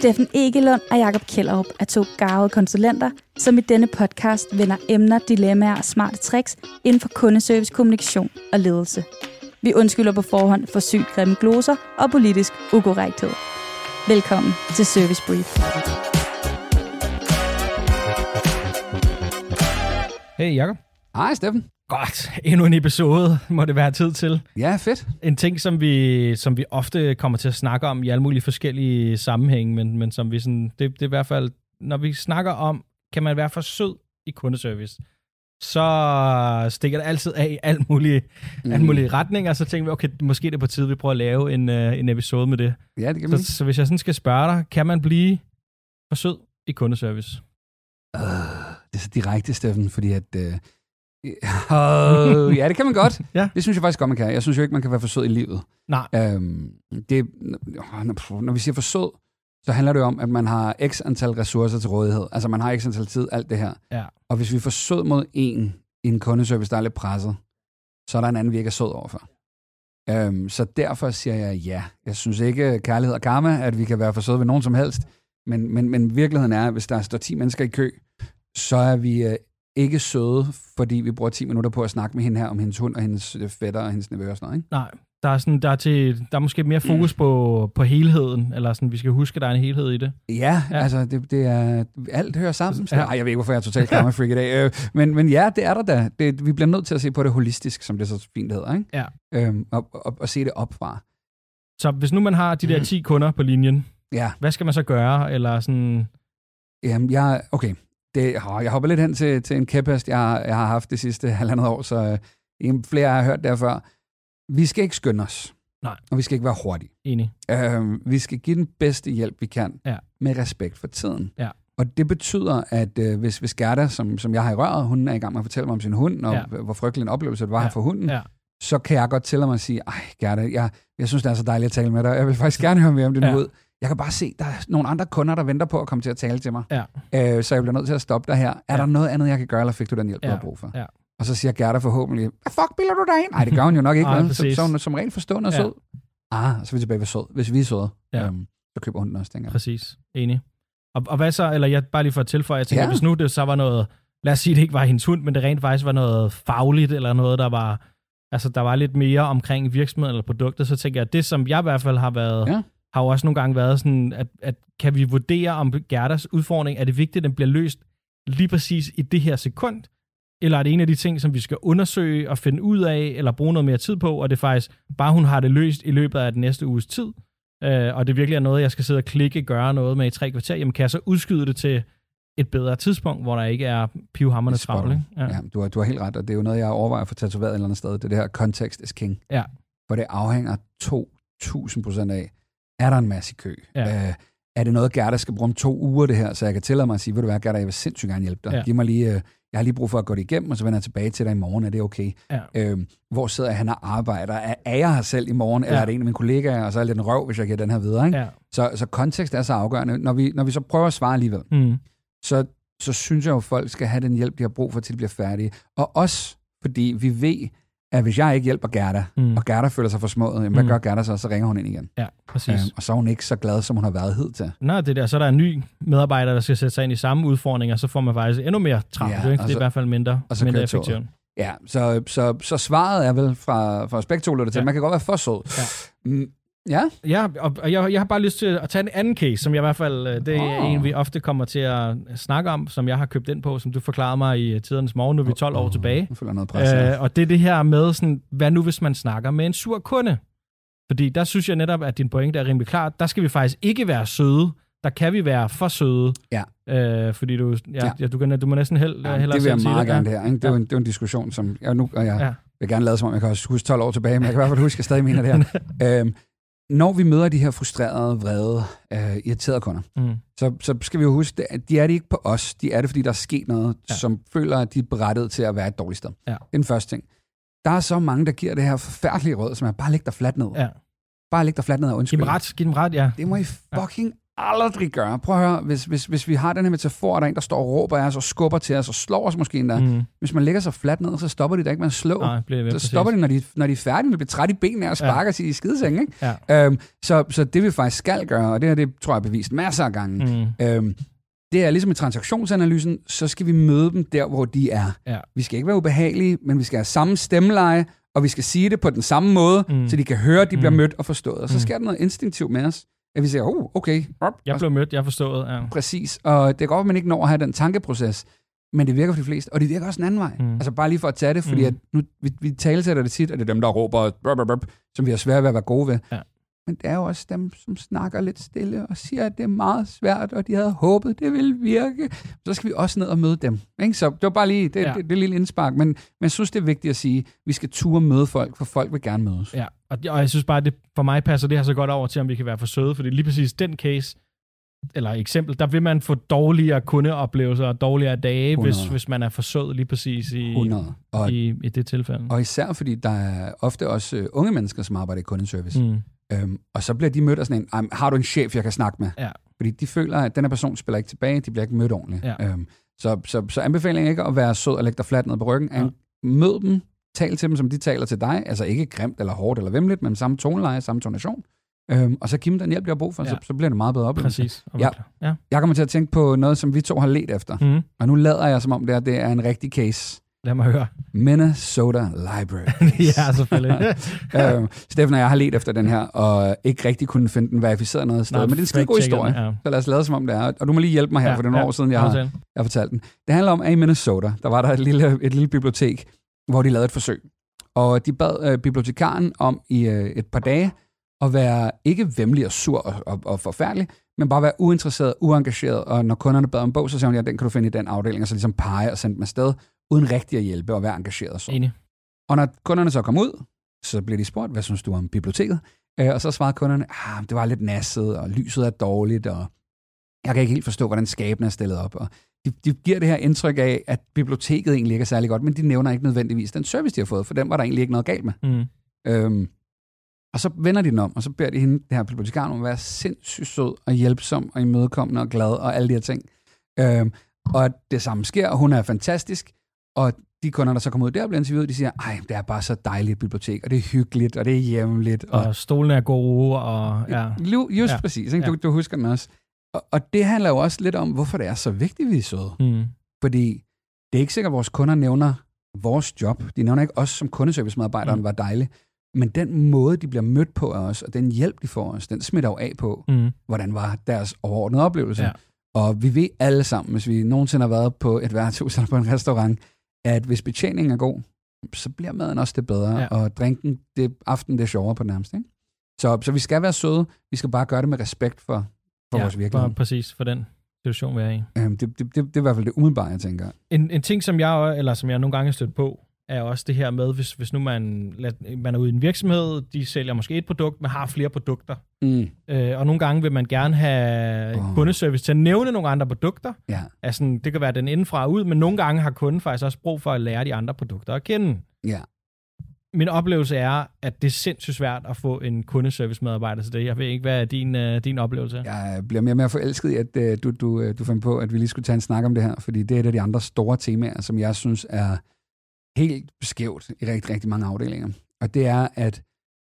Steffen Egelund og Jakob Kjellerup er to garvede konsulenter, som i denne podcast vender emner, dilemmaer og smarte tricks inden for kundeservice, kommunikation og ledelse. Vi undskylder på forhånd for sygt grimme gloser og politisk ukorrekthed. Velkommen til Service Brief. Hey Jacob. Hej Steffen. Godt, endnu en episode må det være tid til. Ja, fedt. En ting, som vi, som vi ofte kommer til at snakke om i alle mulige forskellige sammenhænge, men, men som vi sådan, det, det er i hvert fald, når vi snakker om, kan man være for sød i kundeservice, så stikker det altid af i alle mulige, mm. alle mulige retninger, så tænker vi, okay, måske det er på tide, vi prøver at lave en, uh, en episode med det. Ja, det kan man. Så, så hvis jeg sådan skal spørge dig, kan man blive for sød i kundeservice? Uh, det er så direkte, Steffen, fordi at... Uh, uh, ja, det kan man godt. ja. Det synes jeg faktisk godt, man kan. Jeg synes jo ikke, man kan være for sød i livet. Nej. Um, det, når vi siger for sød, så handler det om, at man har x antal ressourcer til rådighed. Altså man har x antal tid, alt det her. Ja. Og hvis vi får sød mod en i en kundeservice, der er lidt presset, så er der en anden, vi ikke er sød overfor. Um, så derfor siger jeg ja. Jeg synes ikke, kærlighed og karma, at vi kan være for søde ved nogen som helst. Men, men, men virkeligheden er, at hvis der står 10 mennesker i kø, så er vi uh, ikke søde, fordi vi bruger 10 minutter på at snakke med hende her om hendes hund og hendes fætter og hendes nevø og sådan noget. Ikke? Nej, der er, sådan, der, er til, der er måske mere fokus på, på helheden, eller sådan, vi skal huske, at der er en helhed i det. Ja, ja. altså det, det er, alt hører sammen. Ja. Ej, jeg ved ikke, hvorfor jeg er totalt karma freak i dag. Øh, men, men ja, det er der da. Det, vi bliver nødt til at se på det holistisk, som det så fint hedder. Ikke? Ja. Øhm, og, og, og se det op fra. Så hvis nu man har de der 10 kunder på linjen, ja. hvad skal man så gøre? Eller sådan... Jamen, jeg, okay. Det, jeg hopper lidt hen til, til en kæphest, jeg, jeg har haft det sidste halvandet år, så øh, flere har hørt derfor. Vi skal ikke skynde os. Nej. Og vi skal ikke være hurtige. Enig. Øh, vi skal give den bedste hjælp, vi kan, ja. med respekt for tiden. Ja. Og det betyder, at øh, hvis, hvis Gerda, som, som jeg har i røret, hun er i gang med at fortælle mig om sin hund, og ja. hvor frygtelig en oplevelse det var ja. for hunden, ja. så kan jeg godt tillade mig at sige, ej Gerda, jeg, jeg synes, det er så dejligt at tale med dig. Jeg vil faktisk gerne høre mere om din ja. ud. Jeg kan bare se, der er nogle andre kunder, der venter på at komme til at tale til mig. Ja. Øh, så jeg bliver nødt til at stoppe dig her. Er ja. der noget andet, jeg kan gøre, eller fik du den hjælp, ja. du har brug for? Ja. Og så siger Gerda forhåbentlig, hvad fuck bilder du dig ind? Nej, det gør hun jo nok ikke. Ej, så, så hun som regel forstående og ja. sød. Ah, så er vi tilbage ved sød. Hvis vi er søde, ja. øhm, så køber hun den også, tænker jeg. Præcis. Enig. Og, og hvad så, eller jeg bare lige for at tilføje, jeg tænker, ja. hvis nu det så var noget, lad os sige, det ikke var hendes hund, men det rent faktisk var noget fagligt, eller noget, der var, altså der var lidt mere omkring virksomheden eller produkter, så tænker jeg, at det som jeg i hvert fald har været, ja. Har jo også nogle gange været sådan, at, at kan vi vurdere, om Gerdas udfordring, er det vigtigt, at den bliver løst lige præcis i det her sekund, eller er det en af de ting, som vi skal undersøge og finde ud af, eller bruge noget mere tid på, og det er faktisk bare, hun har det løst i løbet af den næste uges tid, øh, og det virkelig er noget, jeg skal sidde og klikke, gøre noget med i tre kvarter, jamen kan jeg så udskyde det til et bedre tidspunkt, hvor der ikke er pivhammerne travlt. Ja. ja, du har, du har helt ret, og det er jo noget, jeg overvejer at få tatoveret et eller andet sted. Det, er det her context is king. Ja. For det afhænger 2.000 procent af, er der en masse kø? Ja. Øh, er det noget, Gerda skal bruge om to uger, det her, så jeg kan tillade mig at sige, ved du hvad, Gerda, jeg vil sindssygt gerne hjælpe dig. Ja. Giv mig lige, øh, jeg har lige brug for at gå det igennem, og så vender jeg tilbage til dig i morgen, er det okay? Ja. Øhm, hvor sidder han og arbejder? Er, er jeg her selv i morgen, ja. eller er det en af mine kollegaer, og så er det en røv, hvis jeg giver den her videre, ikke? Ja. Så, så kontekst er så afgørende. Når vi, når vi så prøver at svare alligevel, mm. så, så synes jeg jo, at folk skal have den hjælp, de har brug for, til de bliver færdige. Og også fordi vi ved, at hvis jeg ikke hjælper Gerda, mm. og Gerda føler sig for smået, jamen, hvad Mm. gør Gerda så? Så ringer hun ind igen. Ja, præcis. Øhm, og så er hun ikke så glad, som hun har været hed til. Nej, det der. Så er der en ny medarbejder, der skal sætte sig ind i samme udfordring, og så får man faktisk endnu mere travlt. Ja, ikke? Det er i hvert fald mindre, og så mindre effektivt. Ja, så, så, så svaret er vel fra, fra spektruller til, Ja. ja. man kan godt være for sød. Ja. Ja, Ja, og, og jeg, jeg har bare lyst til at tage en anden case, som jeg i hvert fald, øh, det er Åh. en, vi ofte kommer til at snakke om, som jeg har købt ind på, som du forklarede mig i øh, tidernes morgen, nu er vi 12 år tilbage. nu føler jeg noget pres. Øh, og det er det her med, sådan, hvad nu hvis man snakker med en sur kunde? Fordi der synes jeg netop, at din pointe er rimelig klar. Der skal vi faktisk ikke være søde. Der kan vi være for søde. Ja. Øh, fordi du, ja, Ja. ja. du, kan, du må næsten held, Ja, hellere det vil jeg meget gerne det her. Ikke? Det, er Ja. en, det er en diskussion, som jeg nu, og jeg Ja. vil gerne lade som om, jeg kan huske 12 år tilbage, men jeg kan i hvert fald huske, at jeg stadig mener det her. øhm, når vi møder de her frustrerede, vrede, øh, irriterede kunder, Mm. så, så skal vi jo huske, at de er det ikke på os. De er det, fordi der er sket noget, Ja. ja. som føler, at de er berettet til at være et dårligt sted. Ja. Det er den første ting. Der er så mange, der giver det her forfærdelige råd, som er bare læg dig fladt ned. Ja. Bare læg dig fladt ned og Giv undskyld. dem ret, giv dem ret, ja. Det må I fucking aldrig gøre. Prøv at høre, hvis, hvis, hvis vi har den her metafor, at der er en, der står og råber af os og skubber til os og slår os måske endda. Mm. Hvis man lægger sig fladt ned, så stopper de da ikke med at slå. Nej, bliver det så præcis. stopper de, når de, når de er færdige, når de bliver trætte i benene og sparker ja. sig i skideseng. Ikke? Ja. Øhm, så, så det vi faktisk skal gøre, og det her det tror jeg er bevist masser af gange, Mm. øhm, det er ligesom i transaktionsanalysen, så skal vi møde dem der, hvor de er. Ja. Vi skal ikke være ubehagelige, men vi skal have samme stemmeleje, og vi skal sige det på den samme måde, Mm. så de kan høre, at de bliver Mm. mødt og forstået. Og så Mm. sker der noget instinktivt med os, at vi siger, oh, okay, Jeg og blev mødt, jeg forstået. Ja. Præcis, og det går godt, at man ikke når at have den tankeproces, men det virker for de fleste, og det virker også en anden vej. Mm. Altså bare lige for at tage det, fordi Mm. at nu, vi, vi talesætter det tit, at det er dem, der råber, brr, brr, brr, som vi har svært ved at være gode ved. Ja. Men det er jo også dem, som snakker lidt stille og siger, at det er meget svært, og de havde håbet, det ville virke. Så skal vi også ned og møde dem. Ikke? Så det var bare lige det, ja. det, det, det lille indspark, men, men jeg synes, det er vigtigt at sige, at vi skal ture møde folk, for folk vil gerne mødes. Ja, og, og jeg synes bare, det, for mig passer det her så godt over til, om vi kan være for søde, fordi lige præcis den case, eller eksempel, der vil man få dårligere kundeoplevelser og dårligere dage, hvis, 100. hvis man er for sød lige præcis i, 100. Og, i, i det tilfælde. og især fordi der er ofte også øh, unge mennesker, som arbejder i kundeservice. Mm. Øhm, og så bliver de mødt af sådan en, "Ej, men har du en chef, jeg kan snakke med? Ja. Fordi de føler, at den her person spiller ikke tilbage, de bliver ikke mødt ordentligt. Ja. Øhm, så, så, så anbefalingen ikke at være sød og lægge dig fladt ned på ryggen. Ja. Mød dem, tal til dem, som de taler til dig. Altså ikke grimt eller hårdt eller vemmeligt, men samme toneleje, samme tonation. Øhm, og så giv dem den hjælp, de har brug for, Ja. så, så bliver det meget bedre oplevelse. Præcis. Og Ja. ja. Jeg kommer til at tænke på noget, som vi to har let efter. Mm. Og nu lader jeg, som om det er, det er en rigtig case. Lad mig høre. Minnesota Library. ja, selvfølgelig. øhm, Steffen og jeg har let efter den her, og ikke rigtig kunne finde den verificeret noget sted. Nå, men det er en skide god historie. den, Ja. Så lad os lade som om det er. Og du må lige hjælpe mig her, Ja, for det er nogle ja, år siden, jeg har, jeg har fortalt den. Det handler om, at i Minnesota, der var der et lille, et lille bibliotek, hvor de lavede et forsøg. Og de bad øh, bibliotekaren om i øh, et par dage at være ikke vemmelig og sur og, og, og forfærdelig, men bare være uinteresseret, uengageret, og når kunderne bad om bog, så sagde hun, ja, den kan du finde i den afdeling, og så ligesom pege og sende dem afsted, uden rigtig at hjælpe og være engageret. Og, så. Enig. og når kunderne så kom ud, så blev de spurgt, hvad synes du om biblioteket? Øh, og så svarede kunderne, ah, det var lidt nasset, og lyset er dårligt, og jeg kan ikke helt forstå, hvordan skabene er stillet op. Og de, de giver det her indtryk af, at biblioteket egentlig ikke er særlig godt, men de nævner ikke nødvendigvis den service, de har fået, for den var der egentlig ikke noget galt med. Mm. Øhm, og så vender de den om, og så beder de hende, det her bibliotekar, om at være sindssygt sød og hjælpsom og imødekommende og glad og alle de her ting. Øhm, og at det samme sker, og hun er fantastisk, og de kunder, der så kommer ud der og bliver interviewet, de siger, ej, det er bare så dejligt et bibliotek, og det er hyggeligt, og det er hjemligt. Og, Og stolene er gode, og ja. Just Ja. præcis, ikke? Du, du husker den også. Og, og det handler jo også lidt om, hvorfor det er så vigtigt, vi er søde. Mm. Fordi det er ikke sikkert, at vores kunder nævner vores job. De nævner ikke os som kundeservice-medarbejderen Mm. var dejlig. Men den måde, de bliver mødt på af os, og den hjælp, de får os, den smitter jo af på, Mm. hvordan var deres overordnede oplevelse. Ja. Og vi ved alle sammen, hvis vi nogensinde har været på et værtshus eller på en restaurant, at hvis betjeningen er god, så bliver maden også det bedre, Ja. og drinken, det, aften, det er sjovere på den nærmeste. Ikke? Så, så vi skal være søde, vi skal bare gøre det med respekt for, for ja, vores virkelighed. bare præcis for den situation, vi er i. Øhm, det, det, det, det er i hvert fald det umiddelbare, jeg tænker. En, en ting, som jeg, eller som jeg nogle gange har stødt på, er også det her med, hvis, hvis nu man, lad- man er ude i en virksomhed, de sælger måske et produkt, men har flere produkter. Mm. Øh, og nogle gange vil man gerne have oh. kundeservice til at nævne nogle andre produkter. Ja, Altså, det kan være den indenfra og ud, men nogle gange har kunden faktisk også brug for at lære de andre produkter at kende. ja. Min oplevelse er, at det er sindssygt svært at få en kundeservice-medarbejder til det. Jeg ved ikke, hvad er din, øh, din oplevelse? Jeg bliver mere og mere forelsket i, at øh, du, du, øh, du fandt på, at vi lige skulle tage en snak om det her, fordi det er et af de andre store temaer, som jeg synes er helt skævt i rigtig, rigtig mange afdelinger. Og det er, at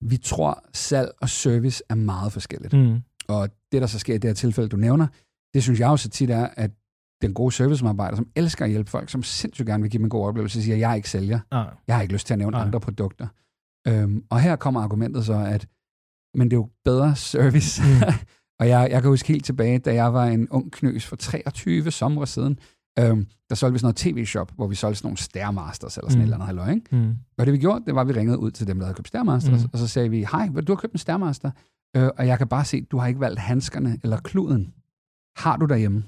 vi tror, salg og service er meget forskelligt. Mm. Og det, der så sker i det her tilfælde, du nævner, det synes jeg også tit er, at den gode servicemedarbejder, som elsker at hjælpe folk, som sindssygt gerne vil give dem en god oplevelse, siger, jeg er ikke sælger. Ah, Jeg har ikke lyst til at nævne Nej. andre produkter. Øhm, og her kommer argumentet så, at men det er jo bedre service. Mm. og jeg, jeg kan huske helt tilbage, da jeg var en ung knøs for 23 sommer siden, øhm, der solgte vi sådan noget tv-shop, hvor vi solgte sådan nogle Stairmasters eller sådan Mm. et eller andet halløj, ikke? mm. Og det vi gjorde, det var, at vi ringede ud til dem, der havde købt Stairmasters, mm. og så sagde vi, hej, du har købt en Stairmaster, øh, og jeg kan bare se, du har ikke valgt handskerne eller kluden. Har du derhjemme?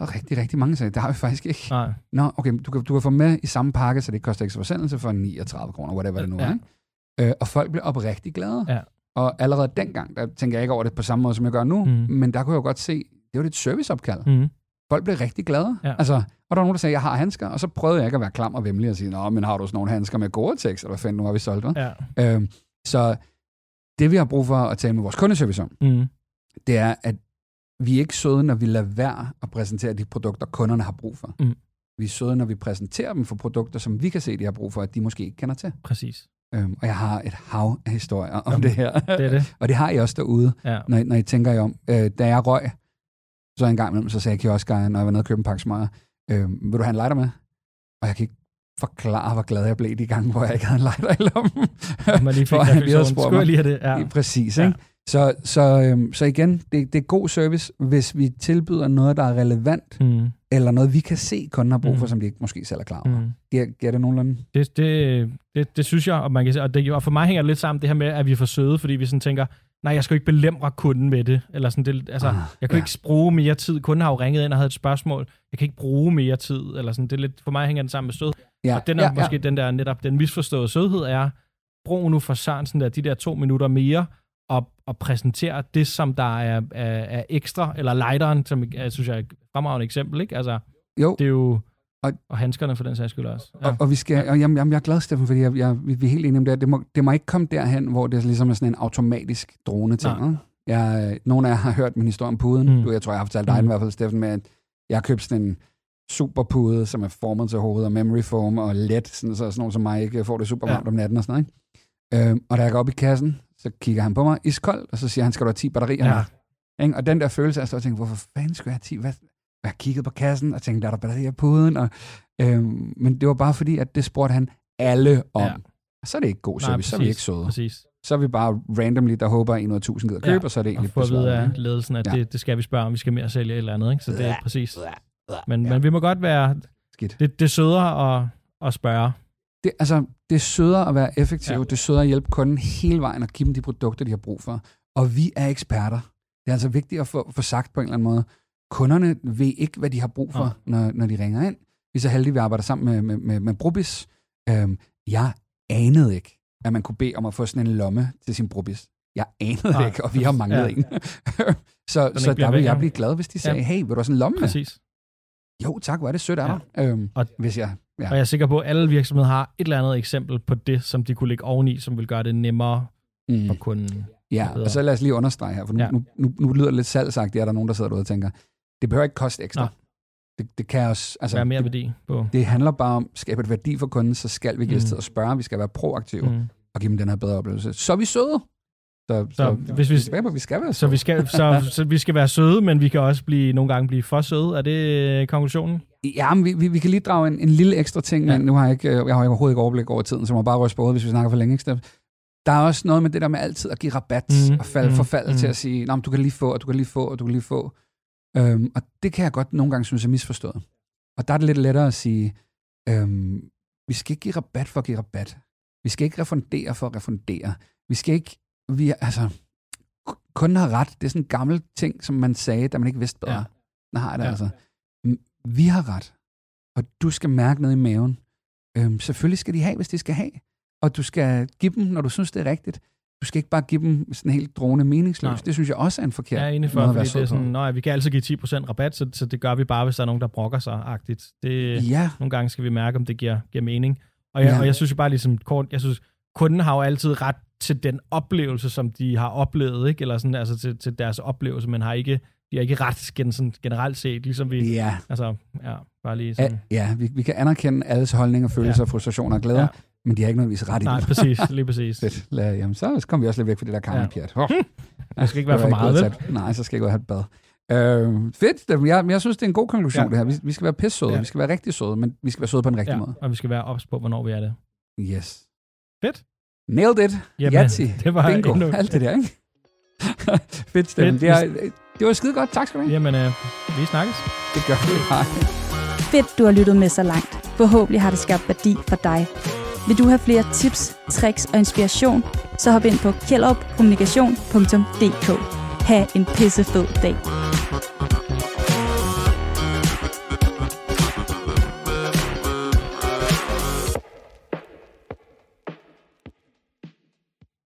Og rigtig, rigtig mange sagde, det har vi faktisk ikke. Nej. Nå, okay, du kan, du kan få med i samme pakke, så det ikke koster ekstra forsendelse for 39 kroner, whatever det nu er. Ja. Ikke? Øh, og folk blev oprigtig glade. Ja. Og allerede dengang, der tænker jeg ikke over det på samme måde, som jeg gør nu, Mm. men der kunne jeg jo godt se, det var et serviceopkald. Mm. Folk blev rigtig glade. Ja. Altså, og der var nogen, der sagde, jeg har handsker, og så prøvede jeg ikke at være klam og vemmelig og sige, nå, men har du sådan nogle handsker med Gore-Tex, eller hvad fanden nu har vi solgt, hva'? Ja. Øhm, så det, vi har brug for at tale med vores kundeservice om, Mm. det er, at vi er ikke søde, når vi lader være at præsentere de produkter, kunderne har brug for. Mm. Vi er søde, når vi præsenterer dem for produkter, som vi kan se, de har brug for, at de måske ikke kender til. Præcis. Øhm, og jeg har et hav af historier om Jamen, det her. Det er det. og det har I også derude, Ja. når, når I tænker jer om. Øh, da jeg røg, så en gang imellem, så sagde jeg kioskeren, når jeg var nede og købte en pakke smøger, øh, vil du have en lighter med? Og jeg kan ikke forklare, hvor glad jeg blev de gange, hvor jeg ikke havde en lighter i lommen. Man lige fik For lige spurgt Skulle jeg lige have det? Ja. Ja. Præcis, Ja. ikke? Så, så, øhm, så igen, det, det er god service, hvis vi tilbyder noget, der er relevant, Mm. eller noget, vi kan se, kunden har brug for, Mm. som de ikke måske selv er klar over. Mm. Giver, giver det nogenlunde? Det, det, det, det synes jeg, og, man kan, se- og, det, og for mig hænger det lidt sammen det her med, at vi er for søde, fordi vi sådan tænker, nej, jeg skal jo ikke belemre kunden med det. Eller sådan, det altså, Ah, jeg kan ja. ikke bruge mere tid. Kunden har jo ringet ind og havde et spørgsmål. Jeg kan ikke bruge mere tid. Eller sådan, det er lidt, for mig hænger det sammen med sød. Ja, Og den er ja, ja, måske den der netop, den misforståede sødhed er, brug nu for Sørensen der, de der to minutter mere, og, og præsentere det, som der er, er, er ekstra, eller lighteren, som jeg synes jeg er et fremragende eksempel, ikke? Altså, Ja. Jo, det er jo, Og- og, handskerne for den sags skyld også. og, og, vi skal, og jamen, jamen, jeg er glad, Steffen, fordi jeg, jeg, vi, er helt enige om det. Det må, det må ikke komme derhen, hvor det ligesom er sådan en automatisk drone ting. Nej. ikke? Jeg, nogle af jer har hørt min historie om puden. Mm. Du, jeg tror, jeg har fortalt dig Mm. i hvert fald, Steffen, med at jeg har købt sådan en superpude, som er formet til hovedet og memory foam og let, sådan, så sådan nogen som mig ikke får det super varmt Ja. om natten og sådan noget. Ikke? Øhm, og da jeg går op i kassen, så kigger han på mig iskold, og så siger han, skal du have 10 batterier? Ja. Ikke? Og den der følelse, jeg står og tænker, hvorfor fanden skulle jeg have 10? Hvad? Jeg kiggede på kassen og tænkte, der er der batterier på puden. Og, øhm, men det var bare fordi, at det spurgte han alle om. Ja. Ja. Så er det ikke god Nej, service, så er vi ikke søde. Præcis. Så er vi bare randomly, der håber, at en ud af tusind gider købe, Ja, og så er det Og egentlig få at vide besvaret, af ledelsen, at Ja. det, det skal vi spørge om, vi skal mere sælge et eller andet, ikke? Så det er præcis. Ja. Men, men vi må godt være, Skidt. det, det er sødere at, at spørge. Det, altså, det er sødere at være effektiv. Ja. Ja. Det er sødere at hjælpe kunden hele vejen og give dem de produkter, de har brug for. Og vi er eksperter. Det er altså vigtigt at få, få sagt på en eller anden måde. Kunderne ved ikke, hvad de har brug for, Nej. når, når de ringer ind. Vi er så heldige, at vi arbejder sammen med, med, med, med Brubis. Øhm, jeg anede ikke, at man kunne bede om at få sådan en lomme til sin Brubis. Jeg anede Nej. ikke, og vi har manglet Ja. ja. en. så så der vil væk, jeg ja. blive glad, hvis de sagde, Ja. hey, vil du have sådan en lomme? Præcis. Jo, tak, hvor er det sødt af Ja. dig. Øhm, Og- hvis jeg, ja. Og jeg er sikker på, at alle virksomheder har et eller andet eksempel på det, som de kunne lægge oveni, som vil gøre det nemmere Mm. for kunden. Ja, og så lad os lige understrege her, for nu, Ja. nu, nu, nu lyder det lidt salgsagtigt, er der nogen, der sidder derude og tænker, det behøver ikke koste ekstra. Nå. Det, det kan også, altså, Være mere det, værdi på. det handler bare om at skabe et værdi for kunden, så skal vi os Mm. at spørge, vi skal være proaktive mm. Og give dem den her bedre oplevelse. Så er vi søde. Så, så, Så hvis vi- vi, tilbage på, vi skal være Så vi, skal, så, så vi skal være søde, men vi kan også blive, nogle gange blive for søde. Er det konklusionen? Ja, men vi, vi, vi kan lige drage en, en lille ekstra ting, Ja. men nu har jeg, ikke, øh, jeg har overhovedet ikke overblik over tiden, så må jeg bare ryste på hovedet, hvis vi snakker for længe. Ikke? Der er også noget med det der med altid at give rabat mm, og falde, mm, forfalde mm. til mhm. at sige, Nå, men du kan lige få, og du kan lige få, og du kan lige få. Øhm, og det kan jeg godt nogle gange synes er misforstået. Og der er det lidt lettere at sige, øhm, vi skal ikke give rabat for at give rabat. Vi skal ikke refundere for at refundere. Vi skal ikke, vi, altså, kunden har ret. Det er sådan en gammel ting, som man sagde, da man ikke vidste bedre. Ja. Nej, det ja. altså. Vi har ret. Og du skal mærke ned i maven. Øhm, selvfølgelig skal de have, hvis de skal have. Og du skal give dem, når du synes, det er rigtigt. Du skal ikke bare give dem sådan helt drone meningsløst. Nej. Det synes jeg også er en forkert Jeg er enig for, måde at være det er på. sådan, nej, vi kan altid give 10% rabat, så, så det gør vi bare, hvis der er nogen, der brokker sig agtigt. Det, Ja, Nogle gange skal vi mærke, om det giver, giver mening. Og jeg, Ja. og jeg synes jo bare ligesom kort, jeg synes, kunden har jo altid ret til den oplevelse, som de har oplevet, ikke? Eller sådan, altså til, til deres oplevelse, men har ikke, de har ikke ret sådan, generelt set, ligesom vi, ja. altså, ja, bare lige Ja, sådan. ja vi, vi kan anerkende alles holdninger, følelser, ja. frustrationer og glæder, Ja. ja. men de har ikke nødvendigvis ret i Nej, det. præcis, lige præcis. Fedt. Lad, jamen, så kommer vi også lidt væk fra det der karmapjat. Oh. Det skal ikke være for meget, vel? Nej, så skal jeg gå og have et bad. Øh, fedt. Jeg, jeg synes, det er en god konklusion, Ja. ja. det her. Vi, vi skal være pisse søde. Ja. Ja. Vi skal være rigtig søde, men vi skal være søde på den rigtige Ja, måde. og vi skal være ops på, hvornår vi er det. Yes. Fedt. Nailed it. Jamen, Yatzy. det var Bingo. endnu- Alt det der, ikke? Fedt, Steffen. Fedt. Det, er, det var skide godt. Tak skal du have. Jamen, øh, vi snakkes. Det gør vi. Hej. Fedt, du har lyttet med så langt. Forhåbentlig har det skabt værdi for dig. Vil du have flere tips, tricks og inspiration, så hop ind på kjellerupkommunikation.dk. Ha' en pissefed dag.